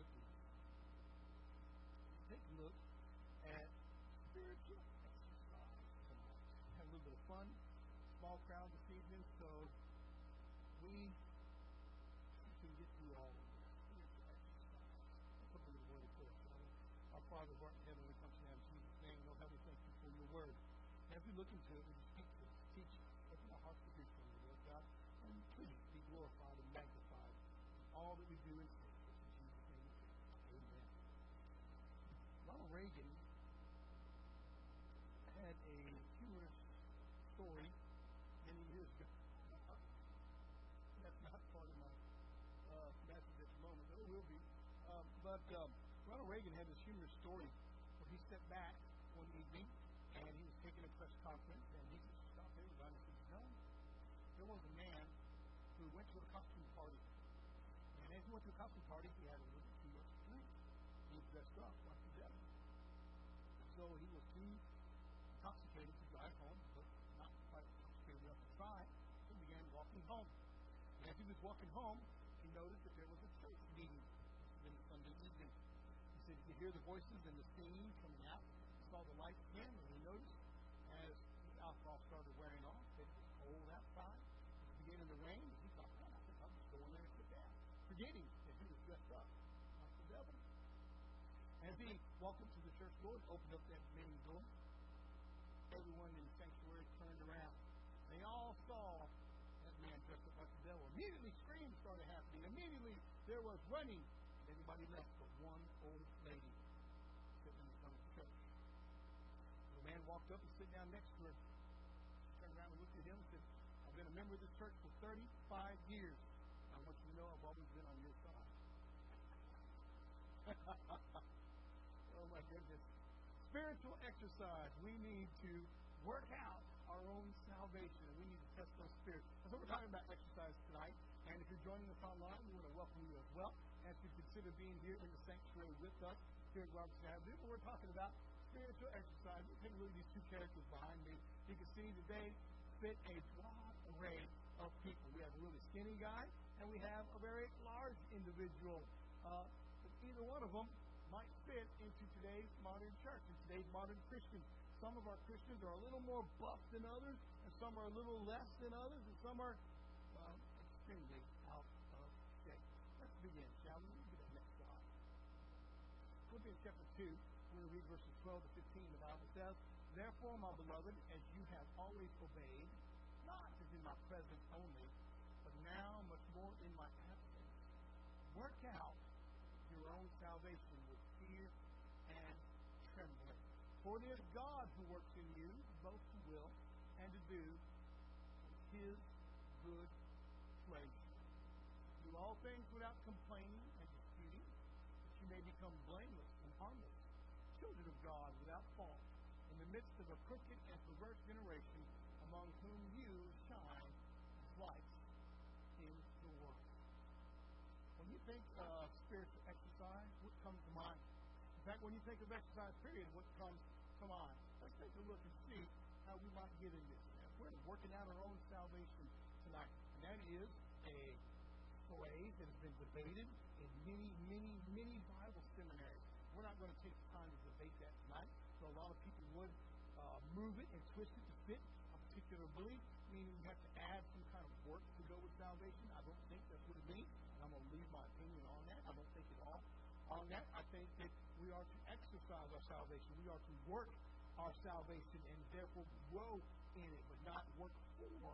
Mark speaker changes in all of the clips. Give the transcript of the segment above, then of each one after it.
Speaker 1: with me. Take a look at spiritual exercise. Have a little bit of fun. Small crowd this evening, so we can get through all of this. Spiritual exercise. Let's the word of prayer, shall? Our Father who art in heaven, we come to you in Jesus' name. Lord, Heavenly, thank you for your word. As we look into it, we speak to us, teach us, open our hearts to hear from you, Lord God. And please be glorified and magnified in all that we do and say. In Jesus' name we pray. Amen. Ronald Reagan had a humorous story many years ago. That's not part of my uh, message at the moment, but it will be. Um, but um, Ronald Reagan had this humorous story where he stepped back one evening and he was taking a press conference and he just stopped everybody and said, know, there was a man who went to a costume party. And as he went to a costume party, he had a little too much to drink. He was dressed up like. So he was too intoxicated to drive home, but not quite intoxicated enough to. So he began walking home. And as he was walking home, he noticed that there was a church meeting in the Sunday evening. He said he could hear the voices and the singing coming out. He saw the lights again, and he noticed as the alcohol started wearing off that it was cold outside. It was beginning to rain. He thought, man, I think I'll just go in there and sit down, forgetting that he was dressed up like the devil. Walked up to the church door and opened up that main door, everyone in the sanctuary turned around. They all saw that man dressed up like the devil. Immediately, screams started happening. Immediately, there was running. Everybody left but one old lady sitting in front of the church. The man walked up and sat down next to her. She turned around and looked at him and said, I've been a member of this church for 35 years. I want you to know I've always been on your side. My goodness. Spiritual exercise. We need to work out our own salvation. We need to test those spirits. So we're talking about exercise tonight. And if you're joining us online, we want to welcome you as well as you consider being here in the sanctuary with us here at Robertson Avenue. We're talking about spiritual exercise. We're taking look these two characters behind me. You can see they fit a broad array of people. We have a really skinny guy, and we have a very large individual. Uh, either one of them might fit into today's modern church, in today's modern Christian. Some of our Christians are a little more buff than others, and some are a little less than others, and some are well, extremely out of shape. Let's begin, shall we? Look at that next slide. Philippians chapter 2, we're going to read verses 12 to 15. The Bible says, Therefore, my beloved, as you have always obeyed, not as in my presence only, but now much more in my absence, work out your own salvation with fear and trembling. For it is God who works in you, both to will and to do his good pleasure. Do all things without complaining and disputing, that you may become blameless and harmless, children of God without fault, in the midst of a crooked and perverse generation, among whom you shine as lights in the world. When you think of spiritual exercise, what comes to mind? In fact, when you think of exercise, period, what comes to mind? Let's take a look and see how we might get in this. We're working out our own salvation tonight. And that is a phrase that has been debated in many, many, many Bible seminaries. We're not going to take the time to debate that tonight. So a lot of people would uh, move it and twist it to fit a particular belief, meaning you have to add some kind of work to go with salvation. I don't think that's what it means. I'm going to leave my opinion on that. I don't think at all on that. I think that we are to exercise our salvation. We are to work our salvation and therefore grow in it, but not work for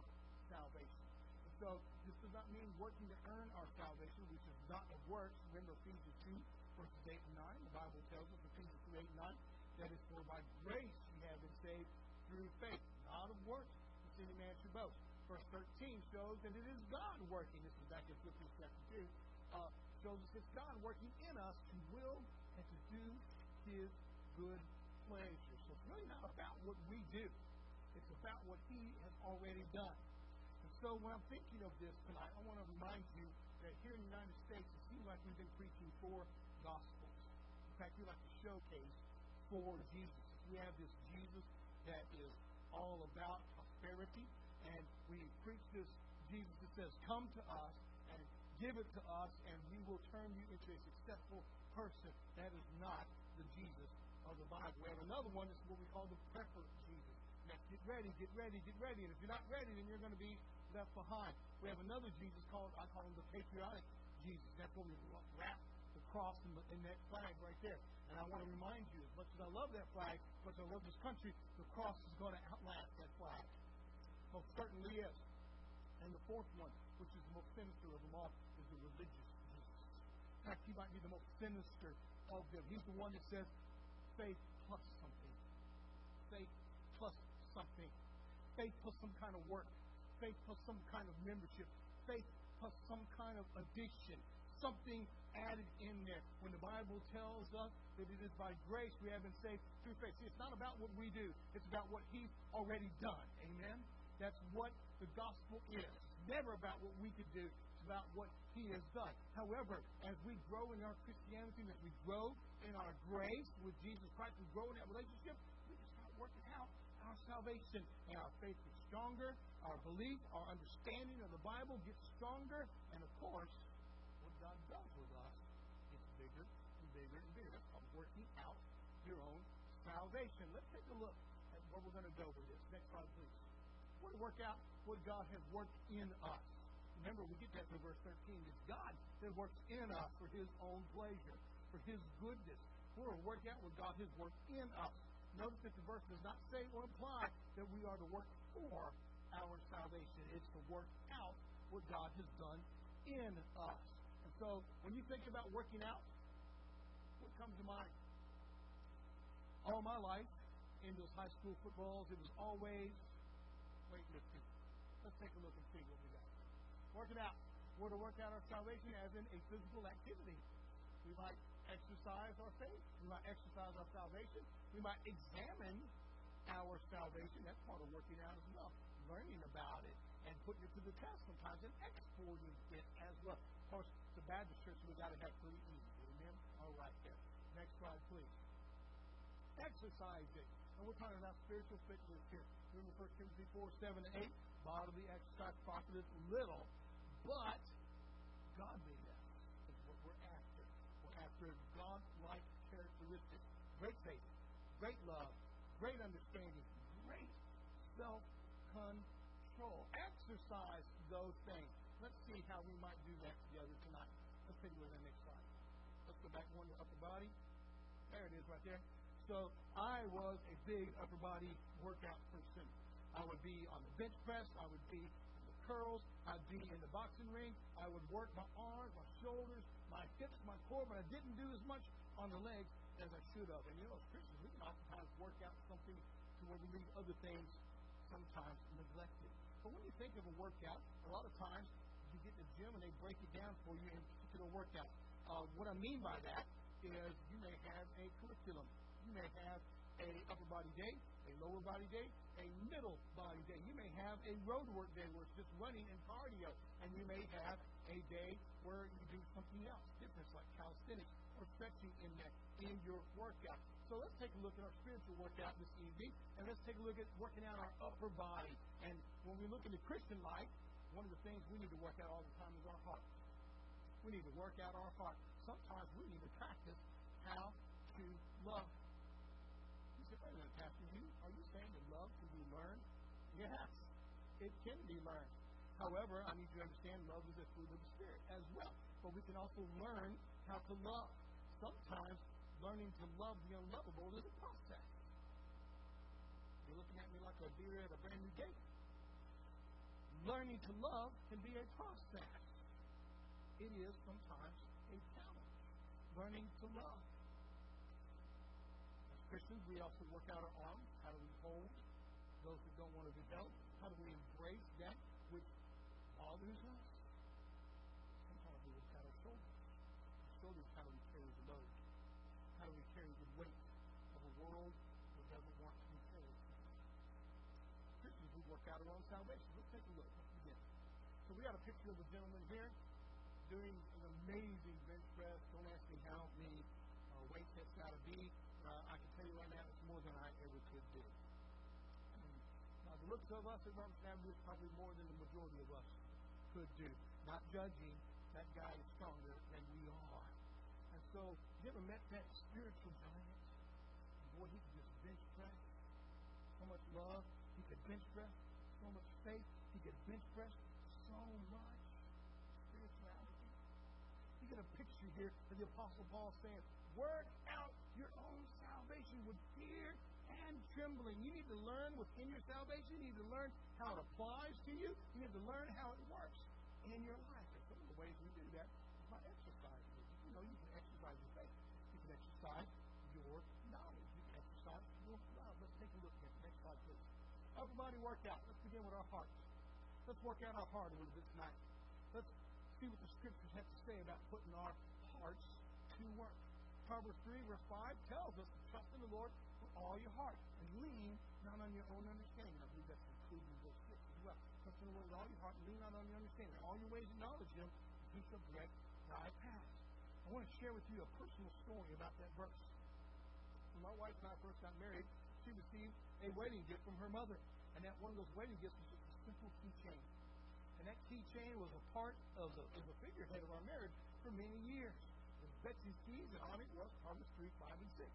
Speaker 1: salvation. And so this does not mean working to earn our salvation, which is not of works. Remember Ephesians 2, verses 8 and 9. The Bible tells us, Ephesians 2, 8 and 9, that is for by grace you have been saved through faith, not of works, that any man should boast. Verse 13 shows that it is God working. This is back in Philippians chapter 2. Uh, shows us it's God working in us to will and to do His good pleasure. So it's really not about what we do. It's about what He has already done. And so when I'm thinking of this tonight, I want to remind you that here in the United States, it seems like we've been preaching four gospels. In fact, we like to showcase for Jesus. We have this Jesus that is all about prosperity, and we preach this Jesus that says, Come to us, and give it to us, and we will turn you into a successful person. That is not the Jesus of the Bible. We have another one that's what we call the prepper Jesus. Now, get ready, get ready, get ready. And if you're not ready, then you're going to be left behind. We have another Jesus called, I call him the patriotic Jesus. That's what we wrap the cross in, the, in that flag right there. And I want to remind you, as much as I love that flag, as much as I love this country, the cross is going to outlast that flag. Most certainly is. And the fourth one, which is the most sinister of them all, is the religious fact, he might be the most sinister of them. He's the one that says faith plus something. Faith plus something. Faith plus some kind of work. Faith plus some kind of membership. Faith plus some kind of addiction. Something added in there. When the Bible tells us that it is by grace we have been saved through faith. See, it's not about what we do, it's about what He's already done. Amen? That's what the gospel is. It's never about what we could do, about what He has done. However, as we grow in our Christianity, as we grow in our grace with Jesus Christ, we grow in that relationship, we just start working out our salvation, and our faith gets stronger, our belief, our understanding of the Bible gets stronger, and of course, what God does with us gets bigger and bigger and bigger. That's called working out your own salvation. Let's take a look at where we're going to go with this. Next slide, please. We're going to work out what God has worked in us. Remember, we get that to verse 13. It's God that works in us for His own pleasure, for His goodness. We're to work out what God has worked in us. Notice that the verse does not say or imply that we are to work for our salvation. It's to work out what God has done in us. And so when you think about working out, what comes to mind? All my life, in those high school footballs, it was always weightlifting. Let's take a look and see what we got. Working out. We're to work out our salvation as in a physical activity. We might exercise our faith. We might exercise our salvation. We might examine our salvation. That's part of working out as well. Learning about it and putting it to the test sometimes and exporting it as well. Of course, the Baptist church, we've got to have pretty easy. Amen? All right, there. Next slide, please. Exercising. And we're talking about spiritual fitness here. Remember 1 Timothy 4, 7 and 8. Bodily exercise profiteth little, but godliness is what we're after We're after God-like characteristics. Great faith, great love, great understanding, great self-control. Exercise those things. Let's see how we might do that together tonight. Let's take a look the next slide. Let's go back one to upper body. There it is right there. So I was a big upper body workout person. I would be on the bench press. I would be curls. I'd be in the boxing ring. I would work my arms, my shoulders, my hips, my core, but I didn't do as much on the legs as I should have. And you know, as Christians, we can oftentimes work out something to where we leave other things sometimes neglected. But when you think of a workout, a lot of times you get in the gym and they break it down for you in a particular workout. Uh, what I mean by that is you may have a curriculum. You may have a upper body day, a lower body day, a middle body day. You may have a road work day where it's just running and cardio, and you may have a day where you do something else different, like calisthenics or stretching in that in your workout. So let's take a look at our spiritual workout this evening, and let's take a look at working out our upper body. And when we look into Christian life, one of the things we need to work out all the time is our heart. We need to work out our heart. Sometimes we need to practice how to love Pastor, you, are you saying that love can be learned? Yes, it can be learned. However, I need you to understand love is a fruit of the Spirit as well. But we can also learn how to love. Sometimes learning to love the unlovable is a process. You're looking at me like a deer at a brand new gate. Learning to love can be a process. It is sometimes a challenge. Learning to love. Christians, we also work out our arms. How do we hold those that don't want to be held? How do we embrace that which bothers us? Sometimes we work out our shoulders. Our shoulders, how do we carry the load? How do we carry the weight of a world that doesn't want to be carried? Christians, we work out our own salvation. Let's take a look. Let's begin. So we got a picture of a gentleman here doing an amazing bench press. Don't ask me how many uh, weights that's got to be uh, I can tell you right now, it's more than I ever could do. now, the looks of us at Robertson Avenue probably more than the majority of us could do. Not judging, that guy is stronger than we are. And so, you ever met that spiritual giant? Boy, he could just bench press. So much love. He could bench press. So much faith. He could bench press so much spirituality. You get a picture here of the Apostle Paul saying, Work out your own salvation with fear and trembling. You need to learn within your salvation. You need to learn how it applies to you. You need to learn how it works in your life. And some of the ways we do that is by exercising. You know, you can exercise your faith. You can exercise your knowledge. You can exercise your love. Let's take a look at the next slide, please. Upper body workout. Let's begin with our hearts. Let's work out our heart a little bit tonight. Let's see what the scriptures have to say about putting our hearts to work. Proverbs 3, verse 5 tells us to trust in the Lord all your heart and lean not on your own understanding. I believe that's included in verse 6 as well. Trust in the Lord with all your heart and lean not on your understanding. All your ways acknowledge Him, He shall direct thy paths. I want to share with you a personal story about that verse. When my wife and I first got married, she received a wedding gift from her mother. And that one of those wedding gifts was a simple keychain. And that keychain was a part of the, of the figurehead of our marriage for many years. Betsy's keys, and on it was Proverbs 3, 5, and 6.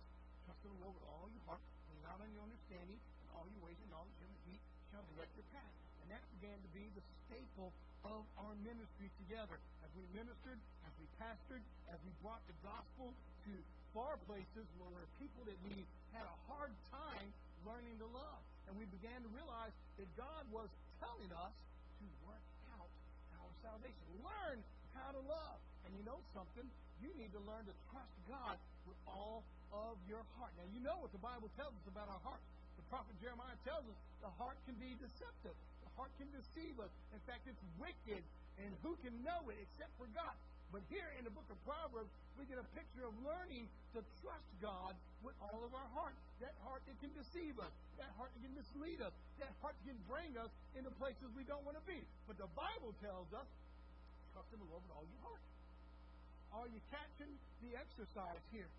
Speaker 1: Trust in the Lord with all your heart, lean not on your understanding, and all your ways acknowledge Him, and He shall direct your path. And that began to be the staple of our ministry together. As we ministered, as we pastored, as we brought the gospel to far places where there were people that we had a hard time learning to love. And we began to realize that God was telling us to work out our salvation. Learn how to love. And you know something? You need to learn to trust God with all of your heart. Now, you know what the Bible tells us about our heart. The prophet Jeremiah tells us the heart can be deceptive. The heart can deceive us. In fact, it's wicked, and who can know it except for God? But here in the book of Proverbs, we get a picture of learning to trust God with all of our heart. That heart that can deceive us, that heart that can mislead us, that heart that can bring us into places we don't want to be. But the Bible tells us, trust in the Lord with all your heart. Are you catching the exercise here?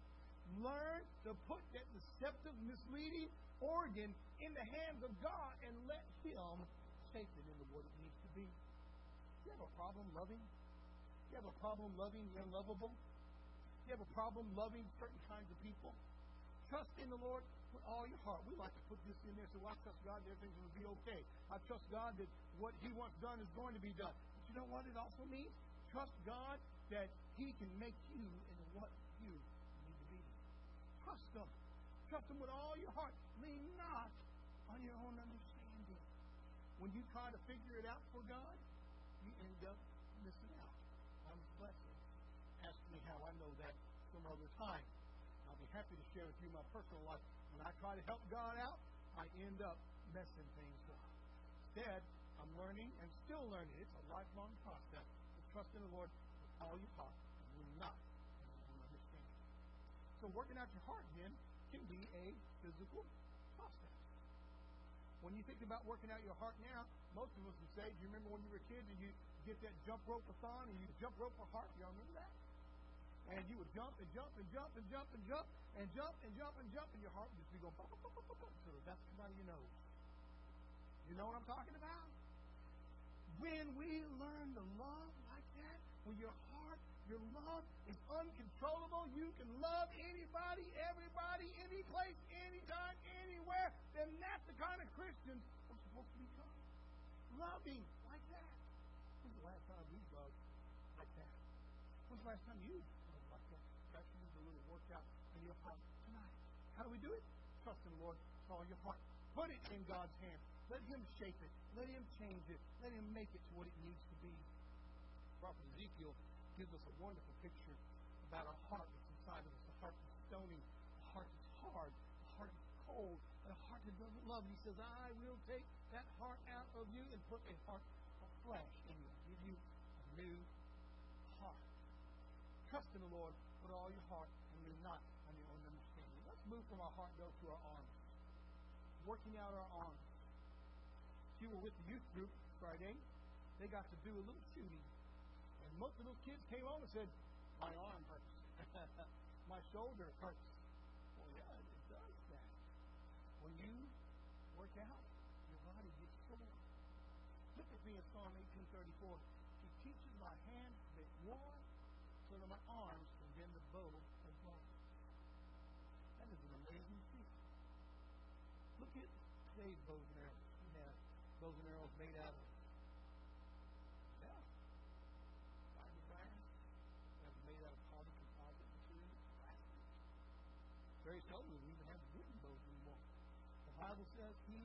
Speaker 1: Learn to put that deceptive, misleading organ in the hands of God and let Him shape it into what it needs to be. You have a problem loving? You have a problem loving the unlovable? You have a problem loving certain kinds of people? Trust in the Lord with all your heart. We like to put this in there so I trust God that everything's going to be okay. I trust God that what He wants done is going to be done. But you know what it also means? Trust God that He can make you into what you. Trust Him. Trust Him with all your heart. Lean not on your own understanding. When you try to figure it out for God, you end up missing out on His blessing. Ask me how I know that some other time. I'll be happy to share with you my personal life. When I try to help God out, I end up messing things up. Instead, I'm learning and still learning. It's a lifelong process trust in the Lord with all your heart and not on your own understanding. So working out your heart then can be a physical process. When you think about working out your heart now, most of us would say, do you remember when you were kids and you get that jump rope a thon and you jump rope a heart? Y'all remember that? And you would jump and jump and jump and jump and jump and jump and jump and jump and your heart would just be going pop, pop, pop, pop, pop, so that's come out of your nose. You know what I'm talking about? When we learn to love like that, when your your love is uncontrollable, you can love anybody, everybody, any place, anytime, anywhere, then that's the kind of Christians we're supposed to become. Loving like that. When's the last time you loved like that? When's the last time you loved like that? Perhaps you a little workout in your heart tonight. How do we do it? Trust in the Lord with all your heart. Put it in God's hands. Let Him shape it. Let Him change it. Let Him make it to what it needs to be. Prophet Ezekiel gives us a wonderful picture about a heart that's inside of us, a heart that's stony, a heart that's hard, a heart that's cold, and a heart that doesn't love. He says, I will take that heart out of you and put a heart of flesh in you, give you a new heart. Trust in the Lord with all your heart and lean not on your own understanding. Let's move from our heart, though, to our arms. Working out our arms. If you were with the youth group Friday, they got to do a little shooting. And most of those kids came home and said, My arm hurts. My shoulder hurts. Well, yeah, it does that. When you work out, your body gets sore. Look at me in Psalm 1834. He teaches my hands that war so that my arms can bend the bow of God. That is an amazing feat. Look at today's bows and arrows. We have bows and arrows made out of Very seldom we even have wooden bows anymore. The Bible says He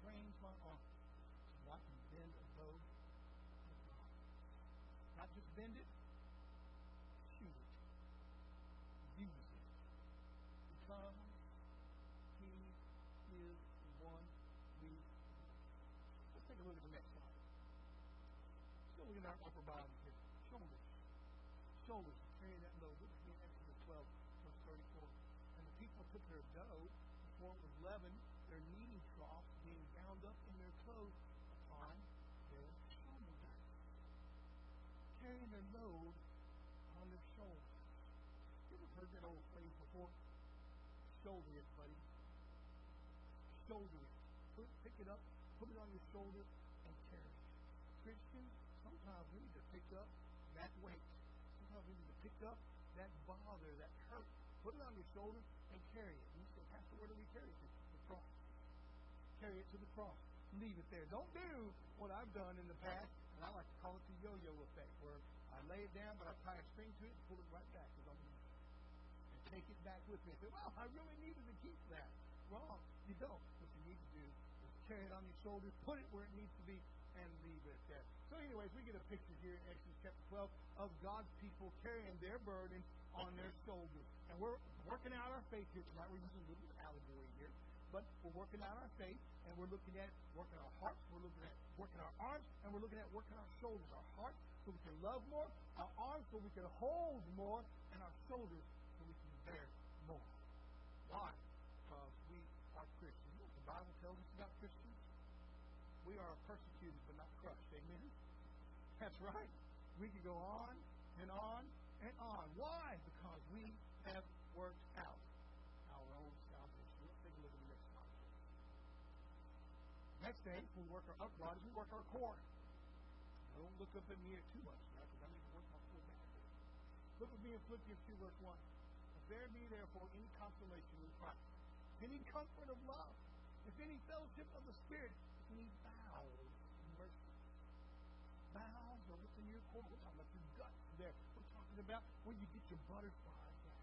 Speaker 1: trains my arm so I can bend a bow. Not just bend it, shoot it. Use it. Because He is the one we Let's take a look at the next slide. Looking at our upper body here. Shoulders. Shoulders. Carry that load. Look at me in Exodus 12, verse 34. And the people took their dough it was leavened, their kneading troughs being bound up in their clothes upon their shoulder bags. Carrying their load on their shoulders. You ever heard that old phrase before? Shoulder it, buddy. Shoulder it. Put, pick it up, put it on your shoulder, and carry it. Christians, sometimes we need to pick up that weight. Sometimes we need to pick up that bother, that hurt, put it on your shoulder, carry it. You say, Pastor, where do we carry it to? The cross. Carry it to the cross. Leave it there. Don't do what I've done in the past, and I like to call it the yo-yo effect, where I lay it down, but I tie a string to it and pull it right back I'm and take it back with me. I say, well, I really needed to keep that. Wrong. You don't. What you need to do is carry it on your shoulders, put it where it needs to be, and leave it there. So, anyways, we get a picture here in Exodus chapter 12 of God's people carrying their burdens on their shoulders. And we're working out our faith here tonight. We're using a little allegory here. But we're working out our faith, and we're looking at working our hearts, we're looking at working our arms, and we're looking at working our shoulders. Our hearts so we can love more, our arms so we can hold more, and our shoulders so we can bear more. Why? Because we are Christians. The Bible tells us about Christians? We are persecuted but not crushed. Amen? That's right. We can go on and on and on. Why? Because we have worked out our own salvation. Let's take a look at the next slide. Next thing, we work our upper we work our core. Don't look up at me too much now because I need to work my core back. Look at me in Philippians 2, verse 1. If there be therefore any consolation in Christ, any comfort of love, if any fellowship of the Spirit, if any bowels of mercy. Bowels are what's in your core. We're talking about your guts there. We're talking about where you get your butterflies at.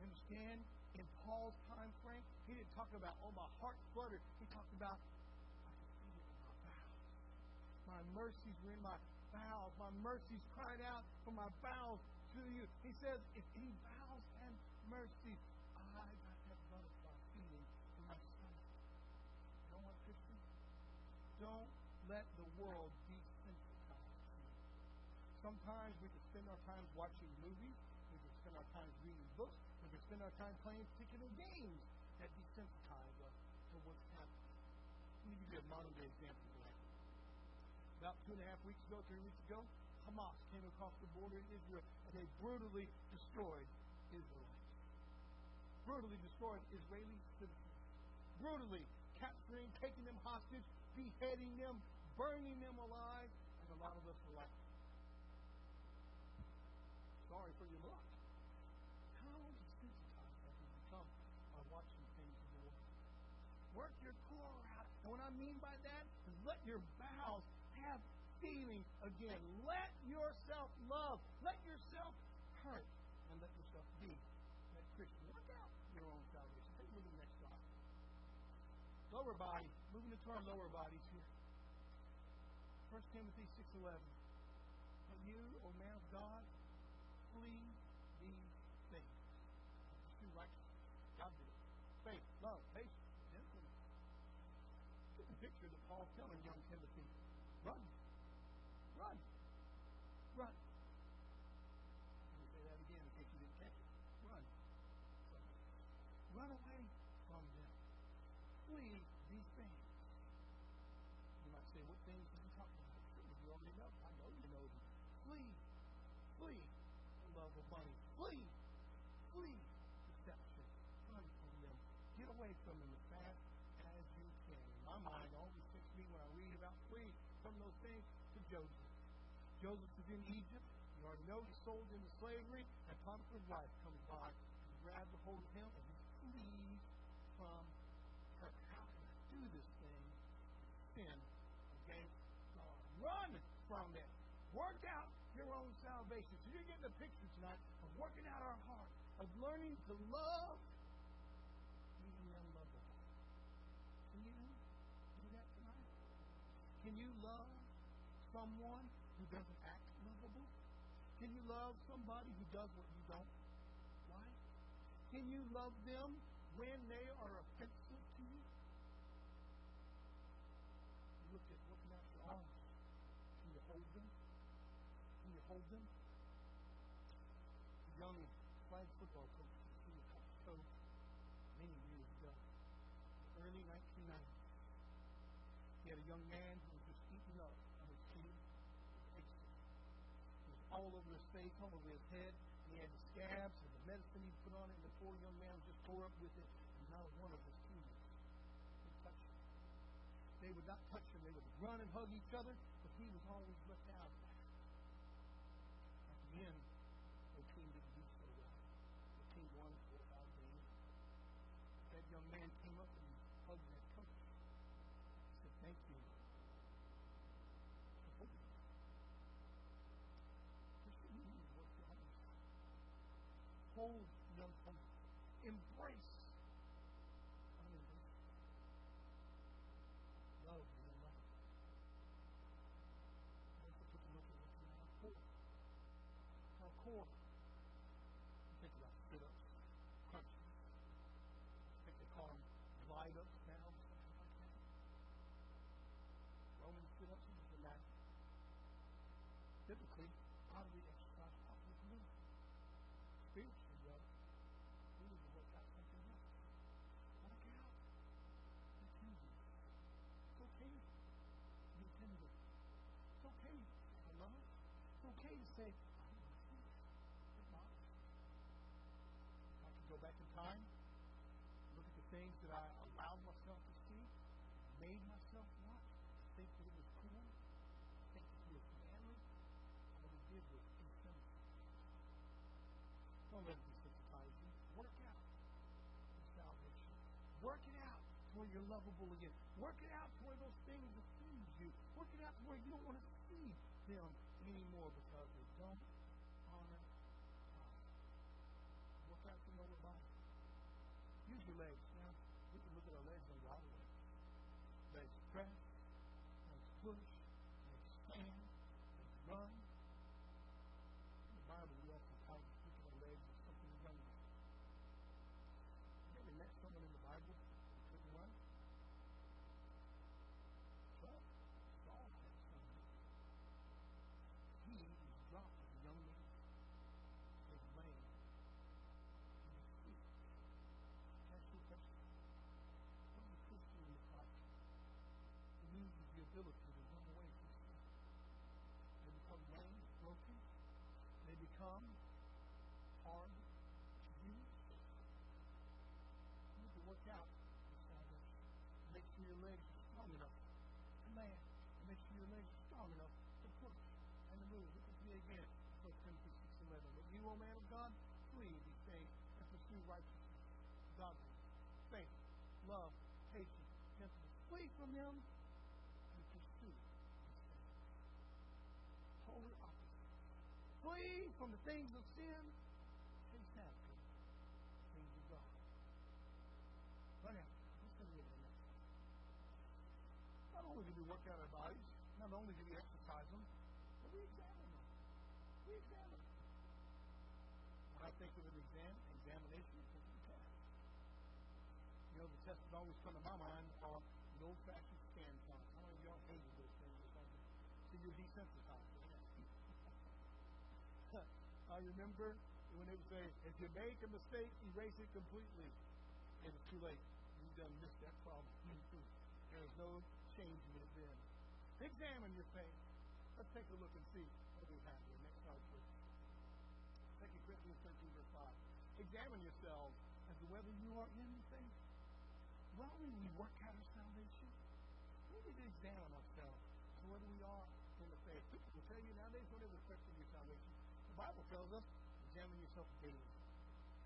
Speaker 1: Understand? In Paul's time frame, he didn't talk about, oh, my heart fluttered. He talked about, my mercies were in my bowels. My mercies cried out from my bowels to you. He says, if any bowels and mercies, I that butterfly feeling in my stomach. You know what, Christian? Don't let the world. Sometimes we can spend our time watching movies. We can spend our time reading books. We can spend our time playing particular games that desensitize us to what's happening. Let me give you a modern day example of that. About two and a half weeks ago, three weeks ago, Hamas came across the border in Israel and they brutally destroyed Israelites. Brutally destroyed Israeli citizens. Brutally capturing, taking them hostage, beheading them, burning them alive, and a lot of us were like, sorry for your luck. How desensitized have we become by watching things in the world? Work your core out. And what I mean by that is let your bowels have feelings again. Let yourself love. Let yourself hurt. And let yourself be that Christian. Work out your own salvation. Take a look at the next slide. Lower body. Moving into our lower bodies here. 1 Timothy 6.11 But you, O man of God, flee these things. Pursue righteousness. God did it. Faith, love, patience, gentleness. Get the picture that Paul's telling young Timothy. Run. Run. Run. Let me say that again in case you didn't catch it. Run. Run away from them. Flee these things. You might say, what things are you talking about? You already know. I know you know them. Flee. Flee the love of money. Flee. Flee deception. Run from them. Get away from them as fast as you can. In my mind, always takes me when I read about flee from those things to Joseph. Joseph is in Egypt. You know he's sold into slavery, and Potiphar's wife comes by and grabs a hold of him, and he flees from her. How can I do this thing? Sin against God. Run from it. Work out your own salvation. So you're getting a picture tonight of working out our of learning to love the unlovable. Can you do that tonight? Can you love someone who doesn't act lovable? Can you love somebody who does what you don't like? Can you love them when they are offensive to you? You look at looking at your arms. Can you hold them? Can you hold them? A young flag football coach, he was coach many years ago, early 1990s. He had a young man who was just eating up all over his face, all over his head. And he had the scabs and the medicine he put on it, and the poor young man was just tore up with it. And not one of his teammates would touch him. They would not touch him. They would run and hug each other, but he was always left out. At the end, important. Things that I allowed myself to see, made myself watch, think that it was cool, think that it was manly. All we did was desensitize. Don't let it desensitize you. Work out your salvation. Work it out to where you're lovable again. Work it out to where those things offend you. Work it out to where you don't want to see them anymore because they don't honor. Look out your lower body. Use your legs. Now, we can look at our legs on the other way. Legs press, legs push, legs stand, legs run. In the Bible, we oftentimes speak of our legs as something to run with. You ever met someone in the Bible who couldn't run? Ability to run away from sin. They become lame, broken. They become hard to use. You need to work out your salvation. Make sure your legs are strong enough to land. Make sure your legs are strong enough to push and to move. Look at me again. 1 Timothy 6 11. But you, O man of God, flee these things and pursue righteousness, godliness, faith, love, patience, gentleness. Flee from them from the things of sin, chase after things of God. Run after. Let's go to the next Not only do we work out our bodies, not only do we exercise them, but we examine them. We examine them. When I think of an exam, examination, I think of a test. You know, the test that always come to my mind are the old-fashioned Scantrons. How many of y'all hated those things? So you're desensitized. I remember when it would say, if you make a mistake, erase it completely. And it's too late. You done missed that problem. there is no changing it then. Examine your faith. Let's take a look and see what we have here. Next slide, please. 2 Corinthians 13, verse 5. Examine yourselves as to whether you are in faith. Well, when we work out our salvation, we need to examine ourselves as to whether we are in the faith. will tell you nowadays whenever the Bible tells us, examine yourself daily,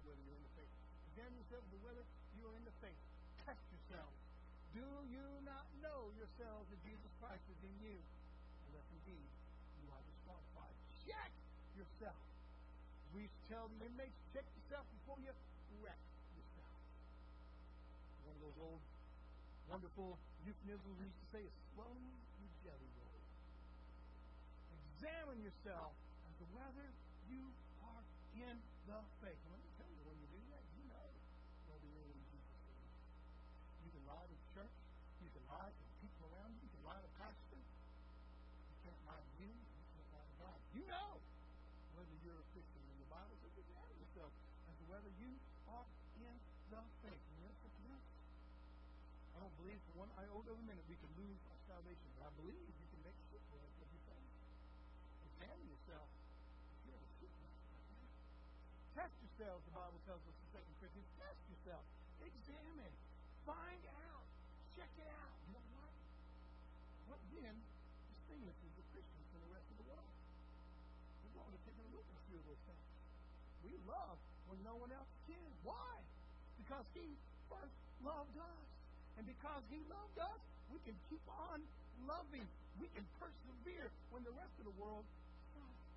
Speaker 1: whether you're in the faith. Examine yourself whether you are in the faith. Test yourself. Do you not know yourselves that Jesus Christ is in you? Unless indeed you are disqualified. Check yourself. We tell the inmates, check yourself before you wreck yourself. One of those old wonderful euphemisms we used to say is swallowing your jelly roll. Examine yourself as to whether you are in the faith. Let me tell you, when you do that, you know whether you're in Jesus. You can lie to the church. You can lie to people around you. You can lie to pastor. You can't lie to you. You can't lie to God. You know whether you're a Christian. And the Bible says examine yourself as to whether you are in the faith. And what you I don't believe for one iota of a minute we can lose our salvation, but I believe you can make shipwreck of your faith. Examine yourself. If you're a shipwreck Test yourselves, the Bible tells us in 2 Corinthians. Test yourself. Examine. Find out. Check it out. You know what? What then distinguishes the Christian from the rest of the world? We're going to take a look at few of those things. We love when no one else can. Why? Because He first loved us. And because He loved us, we can keep on loving. We can persevere when the rest of the world stops.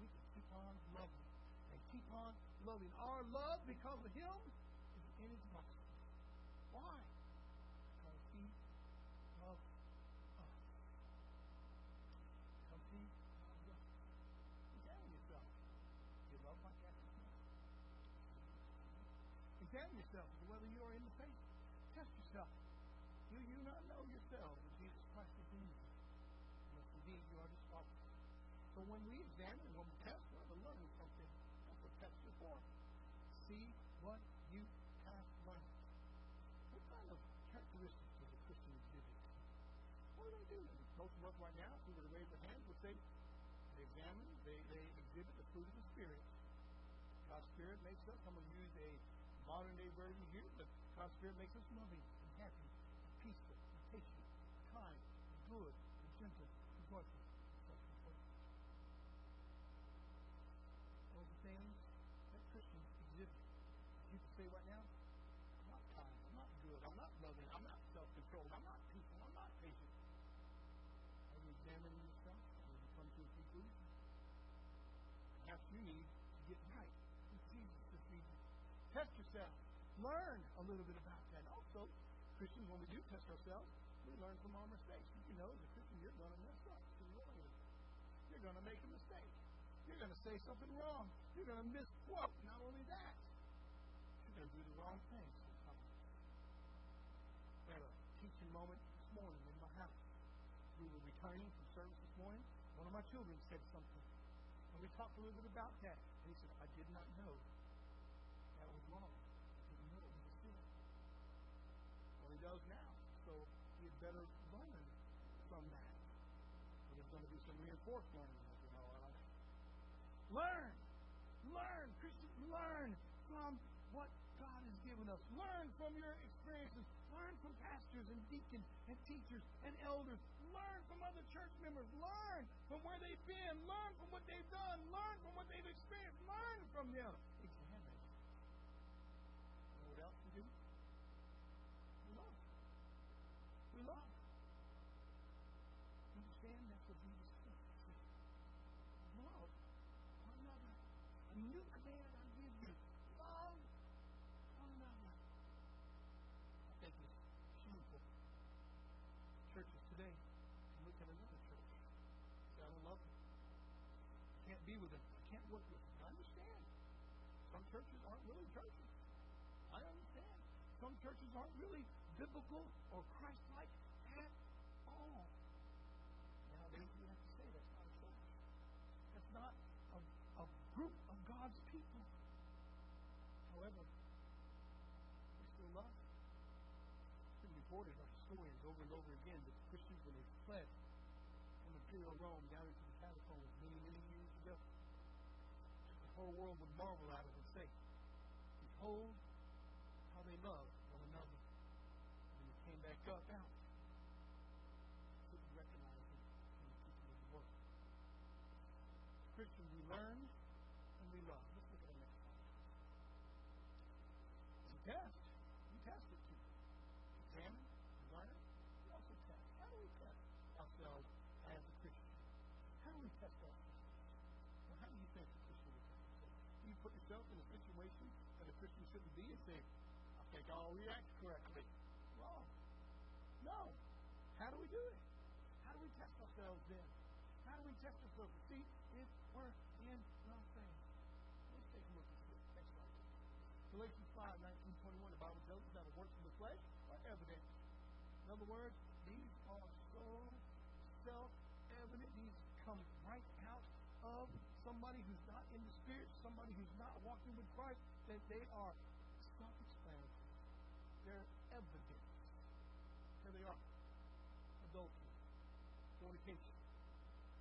Speaker 1: We can keep on loving and keep on loving. Our love because of Him is inexhaustible. Why? Because He loved us. Because He loved us. Examine yourself. You love my Catholic Examine yourself whether you are in the faith. Test yourself. Do you not know yourself that Jesus Christ is in you? Unless indeed you are disqualified. So when we examine, when we test, we're to learn something. That's what tests are for. See what you have learned. What kind of characteristics does a Christian exhibit? What do they do? Most of us right now, if we were to raise our hands, would say they examine, they, they exhibit the fruit of the Spirit. God's Spirit makes us, I'm going to use a modern day version here, but God's Spirit makes us loving and happy, and peaceful, and patient, kind, and good, and gentle, and joyful, and self-controlled. Those are things that Christians exhibit. You can say right now, I'm not kind, I'm not good, I'm not loving, I'm not self-controlled, I'm not peaceful, I'm not patient. Are you examining yourself? Will you come to a conclusion? Perhaps you need to get right with Jesus this evening. Test yourself. Learn a little bit about that. Also, Christians, when we do test ourselves, we learn from our mistakes. You know, as a Christian, you're going to mess up. You're going to make a mistake. You're going to say something wrong. You're going to misquote. Not only that, you're going to do the wrong thing. I had a teaching moment this morning in my house. We were returning from service this morning. One of my children said something. We talked a little bit about that. And he said, I did not know that was wrong. I didn't know he was sin. Well, he does now. So he had better learn from that. There's going to be some reinforced learning we know out Learn. Learn. Christians, learn from what God has given us. Learn from your experiences. Learn from pastors and deacons and teachers and elders. Learn from other church members. Learn from where they've been. Learn from what they've done. Learn from what they've experienced. Learn from them. Examine. You know what else we do? We love. We love. Understand that's what Jesus said. Love one another. A new command I give you. Love one another. I think it's shameful. Churches today can look at another church. Say, I don't love them. I can't be with them. I can't work with them. I understand. Some churches aren't really churches. I understand. Some churches aren't really biblical or Christ-like at all. Nowadays, we have to say that's not a church. That's not a, a group of God's people. However, we still love. It's been reported by historians over and over again that Christians, when they fled from imperial Rome down into the catacombs many, many years ago, the whole world would marvel at it and say, Behold how they love one another. When they came back up out, couldn't recognize them from the people of the world. Christians, we learn and we love. Let's look at the next one. It's a test. You test it too. Examine, learn, you also test. How do we test ourselves as a Christian? How do we test ourselves? Well, how do you think a Christian would test themselves? Do you put yourself in a situation that a Christian shouldn't be say, I think I'll react correctly? Wrong. No. How do we do it? How do we test ourselves then? How do we test ourselves see if we're in the? Let's take a look at this. Next slide. Galatians 5, 19, 21. The Bible tells us that the works of the flesh are evident. In other words, these are so self-evident. These come right out of somebody who's not in the Spirit, somebody who's not walking with Christ, that they are self-explanatory. They're evident. Here they are. Adultery, fornication,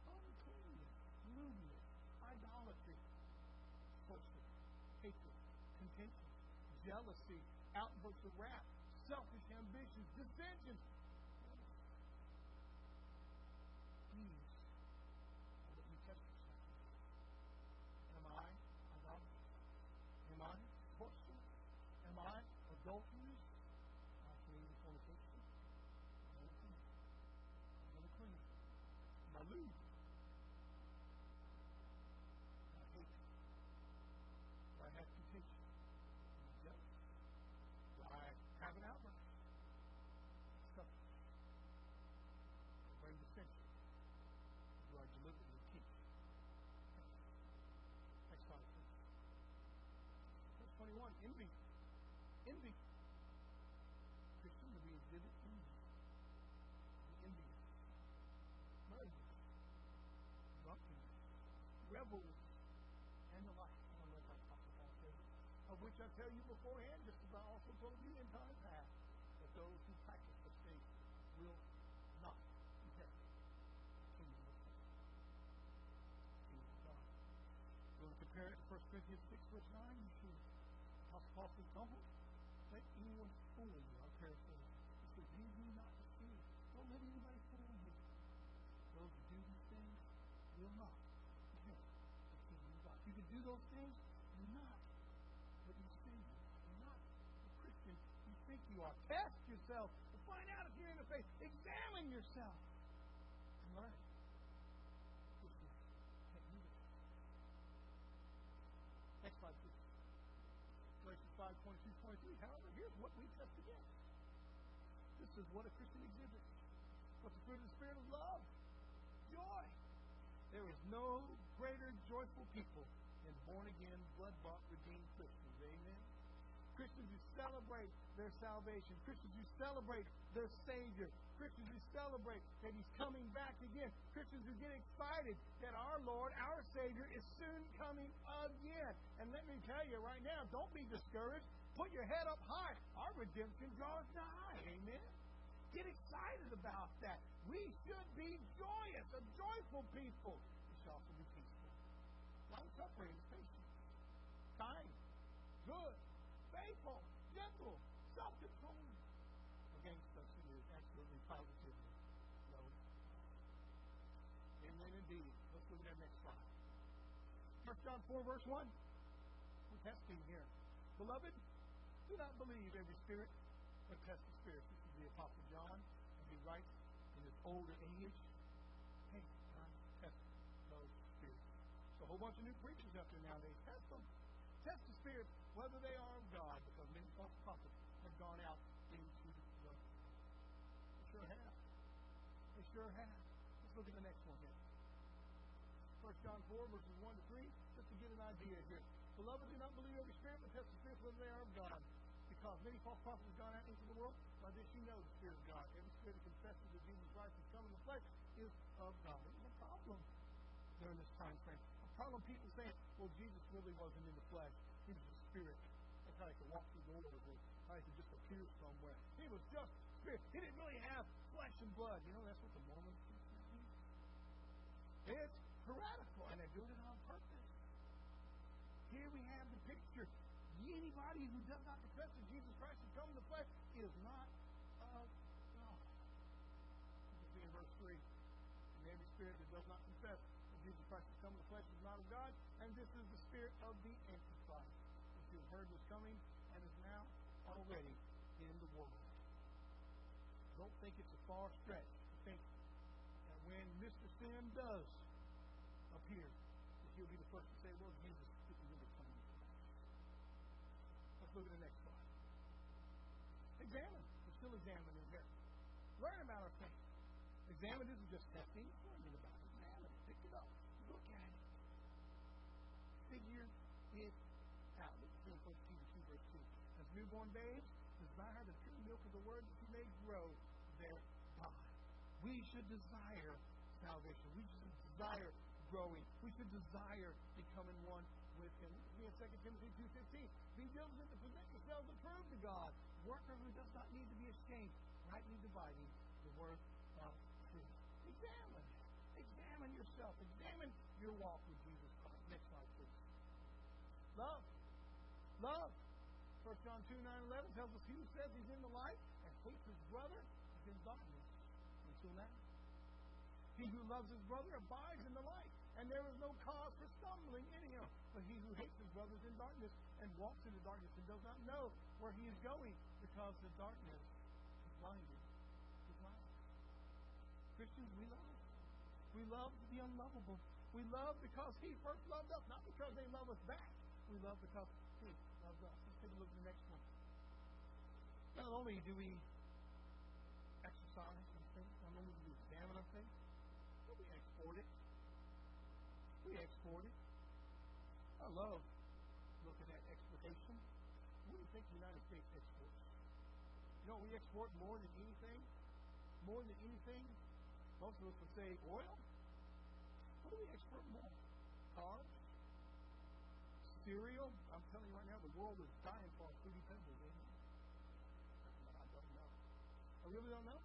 Speaker 1: uncleanness, lewdness, idolatry, sorcery, hatred, contention, jealousy, outbursts of wrath, selfish ambitions, dissensions. These are what you test yourself. Am I idolatrous? Am I sorcerer? Am I adulterous? Am I committing fornication? Am I unclean? Am I unclean? Am I lewd? Am I hatred? Do I have contention? Am I jealous? Do I have an outburst? Selfish. Do I bring dissension? Do I deliberately teach? Next slide, please. Verse 21, envy. Envy. Christians we exhibit envy. The envious. Murderers. Drunkenness. Revelries. And the like. Of which I tell you beforehand, just as I also told you in time past, that those who practice such things will not inherit the kingdom of heaven. Kingdom of God. To compare it to 1 Corinthians 6, verse 9? You should. Apostle Don't let anyone fool you. I'll paraphrase. He says, Be ye not deceived. Don't let anybody fool you. Those who do these things will not. You can do those things, you're not what you say you are. Not the Christian you think you are. Test yourself to find out if you're in the faith. Examine yourself and learn. Christians can't do this. Next slide, please. Galatians 5, 22, 23. However, here's what we test against. This is what a Christian exhibits. What's the fruit of the Spirit of love? Joy. There is no greater joyful people than born again, blood bought, redeemed Christians. Amen. Christians who celebrate their salvation. Christians who celebrate their Savior. Christians who celebrate that He's coming back again. Christians who get excited that our Lord, our Savior, is soon coming again. And let me tell you right now, don't be discouraged. Put your head up high. Our redemption draws nigh. Amen. Get excited about that. We should be joyous, a joyful people. We should also be peaceful. Long suffering is patience. Kind, good, faithful, gentle, self controlled. Against us it is absolutely positively no. Amen indeed. Let's look at that next slide. 1 John 4, verse 1. We're testing here. Beloved, do not believe every spirit, but test the spirit. This is the Apostle John, and he writes in his older age. Hey, John, test those spirits. So a whole bunch of new preachers out there nowadays. Test them. Test the spirits, whether they are of God, because many false prophets have gone out into the They sure have. They sure have. Let's look at the next one here. 1 John 4, verses 1 to 3, just to get an idea here. Beloved, do not believe every spirit, but test the spirits whether they are of God. Because many false prophets have gone out into the world. By this you know the Spirit of God. Every spirit that confesses that Jesus Christ has come in the flesh is of God. There's a problem during this time frame. A problem people saying, well, Jesus really wasn't in the flesh. He was a spirit. That's how he could walk through doors or how he could just appear somewhere. He was just spirit. He didn't really have flesh and blood. You know, that's what the Mormons teach. It's heretical, and they're doing it on purpose. Here we have the picture. Anybody who does not Jesus Christ has come in the flesh is not of God. You see in verse 3. And every spirit that does not confess that Jesus Christ has come in the flesh is not of God, And this is the spirit of the Antichrist, which you have heard was coming and is now already in the world. Don't think it's a far stretch to think that when Mr. Sin does appear, that he'll be the first to say, well, Jesus didn't really come Let's look at the next Examine. We're still examining here. Learn about our faith. Examine isn't just testing, learning about it. Examine it. Pick it up. Look at it. Figure it out. Look at 1 Peter 2, verse 2. As newborn babes, desire the pure milk of the word that you may grow thereby. We should desire salvation. We should desire growing. We should desire becoming one with Him. In 2 Timothy 2.15, be diligent to present yourselves approved to God, worker who does not need to be ashamed, rightly dividing the word of truth. Examine. Examine yourself. Examine your walk with Jesus Christ. Next slide, please. Love. Love. 1 John 2, 9, 11 tells us he who says he's in the light and hates his brother is in darkness until now. He who loves his brother abides in the light, and there is no cause for stumbling in him. But he who hates his brother is in darkness and walks in the darkness and does not know where he is going because the darkness is blinded his. Christians, we love. We love the unlovable. We love because he first loved us, not because they love us back. We love because he loves us. Let's take a look at the next one. Not only do we exercise our faith, not only do we examine our faith, but we export it. We export it. I love looking at exportation. What do you think the United States exports? You know, we export more than anything. More than anything. Most of us would say oil. What do we export more? Cars? Cereal? I'm telling you right now, the world is dying for fruity pebbles, isn't it? I don't know. I really don't know.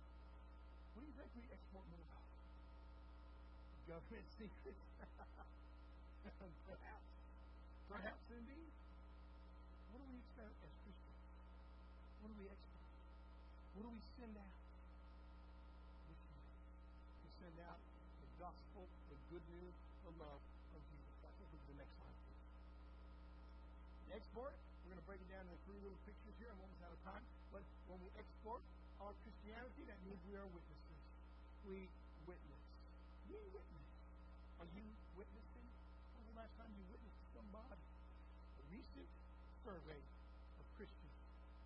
Speaker 1: What do you think we export more? Government secrets? Perhaps. Perhaps indeed. What do we expect as Christians? What do we export? What do we send out? We send out the gospel, the good news, the love of Jesus Christ. Let's look at the next slide, please. Export, we're going to break it down into three little pictures here. I'm almost out of time. But when we export our Christianity, that means we are witnesses. We witness. We witness. Are you witnessing? When was the last time you witnessed somebody? A recent survey of Christians.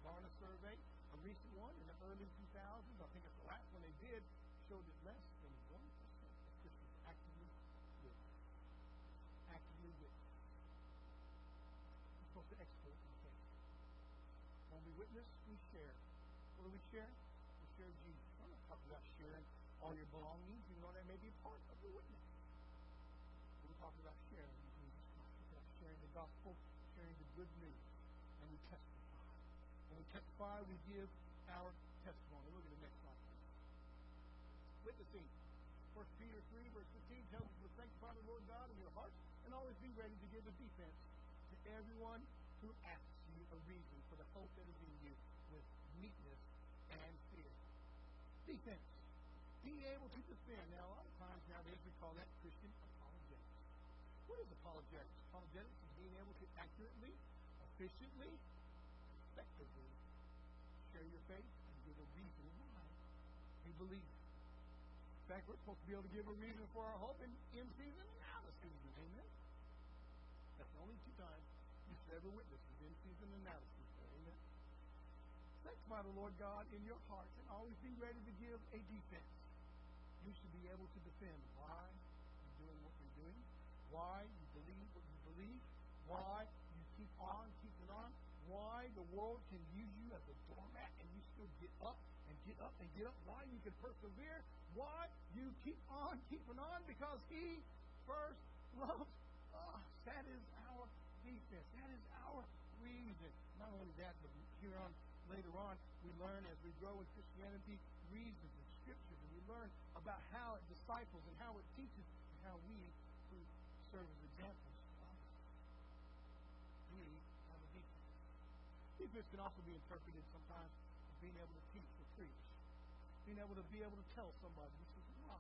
Speaker 1: Barna survey, a recent one in the early 2000s, I think it's the last one they did, showed that less than 1% of Christians actively witness. Actively witness. We're supposed to export in faith. When we witness, we share. What do we share? We share Jesus. I'm not talking about sharing all your belongings, even though that may be part of your witness. We're talking about sharing Jesus Christ. We're about sharing the gospel, sharing the good news, and we testify. When we testify, we give our testimony. Look at the next slide. Witnessing. 1 Peter 3, verse 15 tells us to sanctify the Lord God in your hearts and always be ready to give a defense to everyone who asks you a reason for the hope that is in you with meekness and fear. Defense. Being able to defend. Now, a lot of times nowadays we call that Christian apologetics. What is apologetics? Apologetics is being able to accurately, efficiently, effectively share your faith and give a reason why you believe. In fact, we're supposed to be able to give a reason for our hope in, in season and out of season. Amen? That's the only two times you should ever witness is in season and out of season. Amen? Sanctify the Lord God in your hearts and always be ready to give a defense. You should be able to defend why you're doing what you're doing, why you believe what you believe, why you keep on keeping on, why the world can use you as a doormat and you still get up and get up and get up, why you can persevere, why you keep on keeping on because He first loves us. That is our defense. That is our reason. Not only that, but here on later on, we learn as we grow in Christianity reasons and scriptures, and we learn about how it disciples and how it teaches and how we who serve as examples. We have a defense. Defense can also be interpreted sometimes as being able to teach or preach, being able to be able to tell somebody this is why.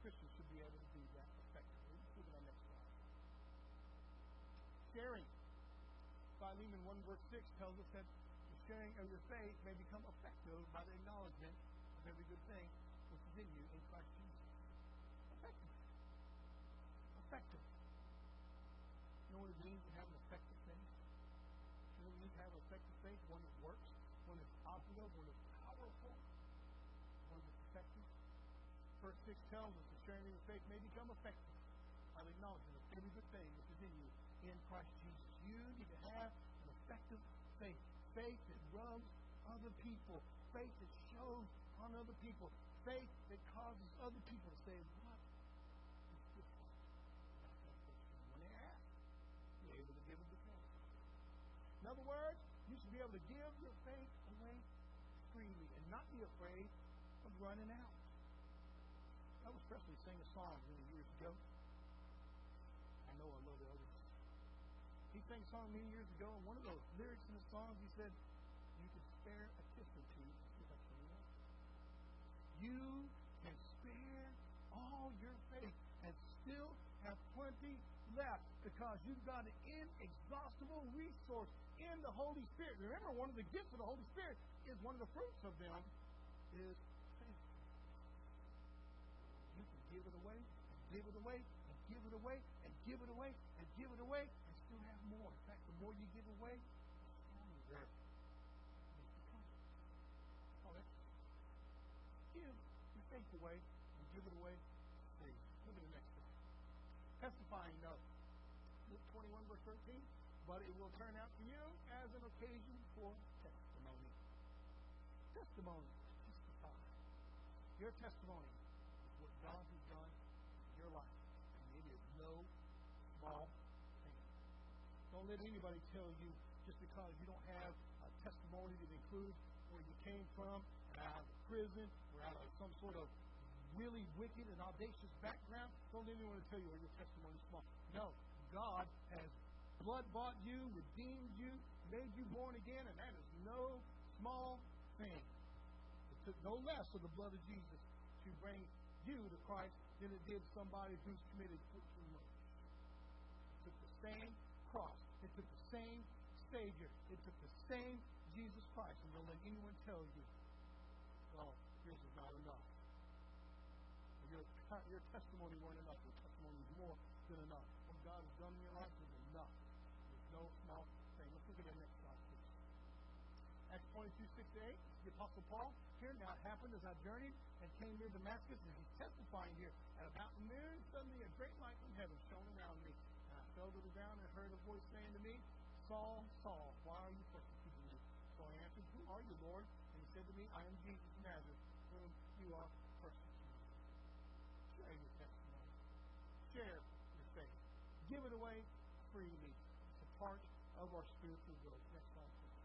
Speaker 1: Christians should be able to do that effectively. Let's look at our next slide. Philemon 1 verse 6 tells us that the sharing of your faith may become effective by the acknowledgement of every good thing which is in you in Christ Jesus. Effective. Effective. You know what it means to have an effective faith? You know what it means to have an effective faith? One that works, one that's operative, one that's powerful, one that's effective. Verse 6 tells us the sharing your faith may become effective by the acknowledgement of every good thing which is in you in Christ Jesus. You need to have an effective faith. Faith that rubs other people. Faith that shows on other people. Faith that causes other people to say, What is different about that person? When they ask, you're able to give them the faith. In other words, you should be able to give your faith away freely and not be afraid of running out. Elvis Presley sang a song many years ago. I know I love Elvis. He sang a song many years ago, and one of those lyrics in the song, he said, You can spare a kiss or two. You can spare all your faith and still have plenty left because you've got an inexhaustible resource in the Holy Spirit. Remember, one of the gifts of the Holy Spirit is one of the fruits of them is faith. You can give it away, and give it away, and give it away, and give it away, and give it away, and still have more. In fact, the more you give away, the stronger oh, Give your faith away and give it away free. Look at the next one. Testifying note. Luke 21, verse 13. But it will turn out to you as an occasion for testimony. Testimony. Testify. Your testimony is what God has done in your life. And it is no small thing. Don't let anybody tell you just because you don't have a testimony that includes where you came from, out of prison, or out of some sort of really wicked and audacious background. Don't let anyone tell you where your testimony is small. No. God has blood bought you, redeemed you, made you born again, and that is no small thing. It took no less of the blood of Jesus to bring you to Christ than it did somebody who's committed 14 murders. It took the same cross. It took the same Savior. It took the same Jesus Christ. And don't let anyone tell you, well, yours is not enough. Your, your testimony weren't enough. Your testimony is more than enough. What God has done in your life is enough. There's no small thing. Let's look at the next slide, please. Acts 22, 6 to 8. The Apostle Paul here. Now it happened as I journeyed and came near Damascus, and he's testifying here. At about noon, suddenly a great light from heaven shone around me. And I fell to the ground and heard a voice saying to me, Saul, Saul, why are you persecuting me? So I answered, Who are you, Lord? And he said to me, I am Jesus Nazareth, whom you are persecuting. Share your testimony. Share your faith. Give it away freely. It's a part of our spiritual growth. Next slide, please.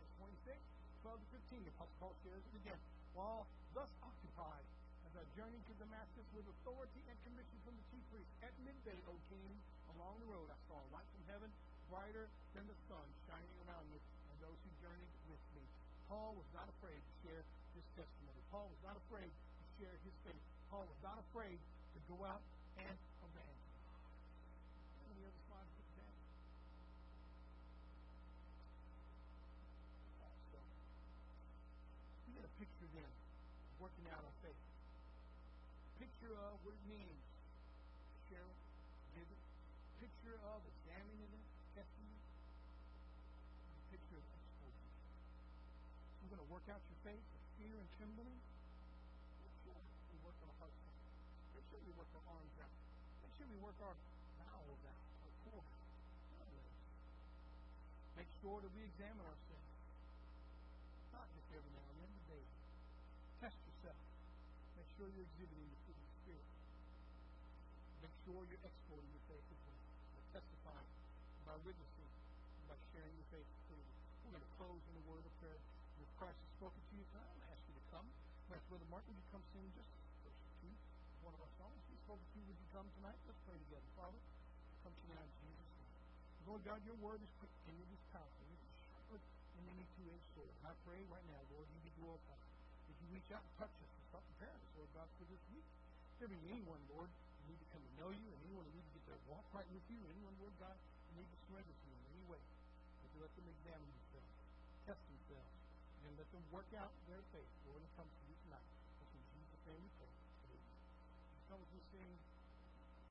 Speaker 1: Acts 26, 12 to 15. Apostle Paul shares again. While thus occupied, as I journeyed to Damascus with authority and commission from the chief priest, at midday, O king, along the road I saw a light from heaven brighter than the sun shining around me and those who journeyed with me. Paul was not afraid to share his testimony. Paul was not afraid to share his faith. Paul was not afraid to go out and evangelize. And the other slide put that. So, you get a picture then working out our faith. Picture of what it means share it, give it. Picture of examining it, testing it. Picture of exposure. We're going to work out your faith with fear and trembling. Make sure we work our hearts out. Make sure we work our arms out. Make sure we work our bowels out, our core out. Make sure that we examine ourselves. Not just every now and then, but daily. Test yourself. Make sure you're exhibiting the fruit of the Spirit. Make sure you're exporting your faith well. By testifying, by witnessing, by sharing your faith freely. We're going to close in a word of prayer. If Christ has spoken to you tonight, to ask you to come. Ask Brother would you come sing just verse 2 one of our songs? He's spoken to you. Would you come tonight? Let's pray together. Father, come to you in Jesus' name. Lord God, your word is quick and it is powerful. It is sharper than any two-edged sword. And I pray right now, Lord, you be glorified. If you reach out and touch us start preparing us, Lord God, for this week. There be anyone, Lord, who need to come to know you, and anyone who need to get their walk right with you, anyone, Lord God, who need to surrender to you in any way, let them examine themselves, test themselves, and let them work out their faith. Lord, when it to you tonight, that's in Jesus' name we pray. Amen. Some of you sing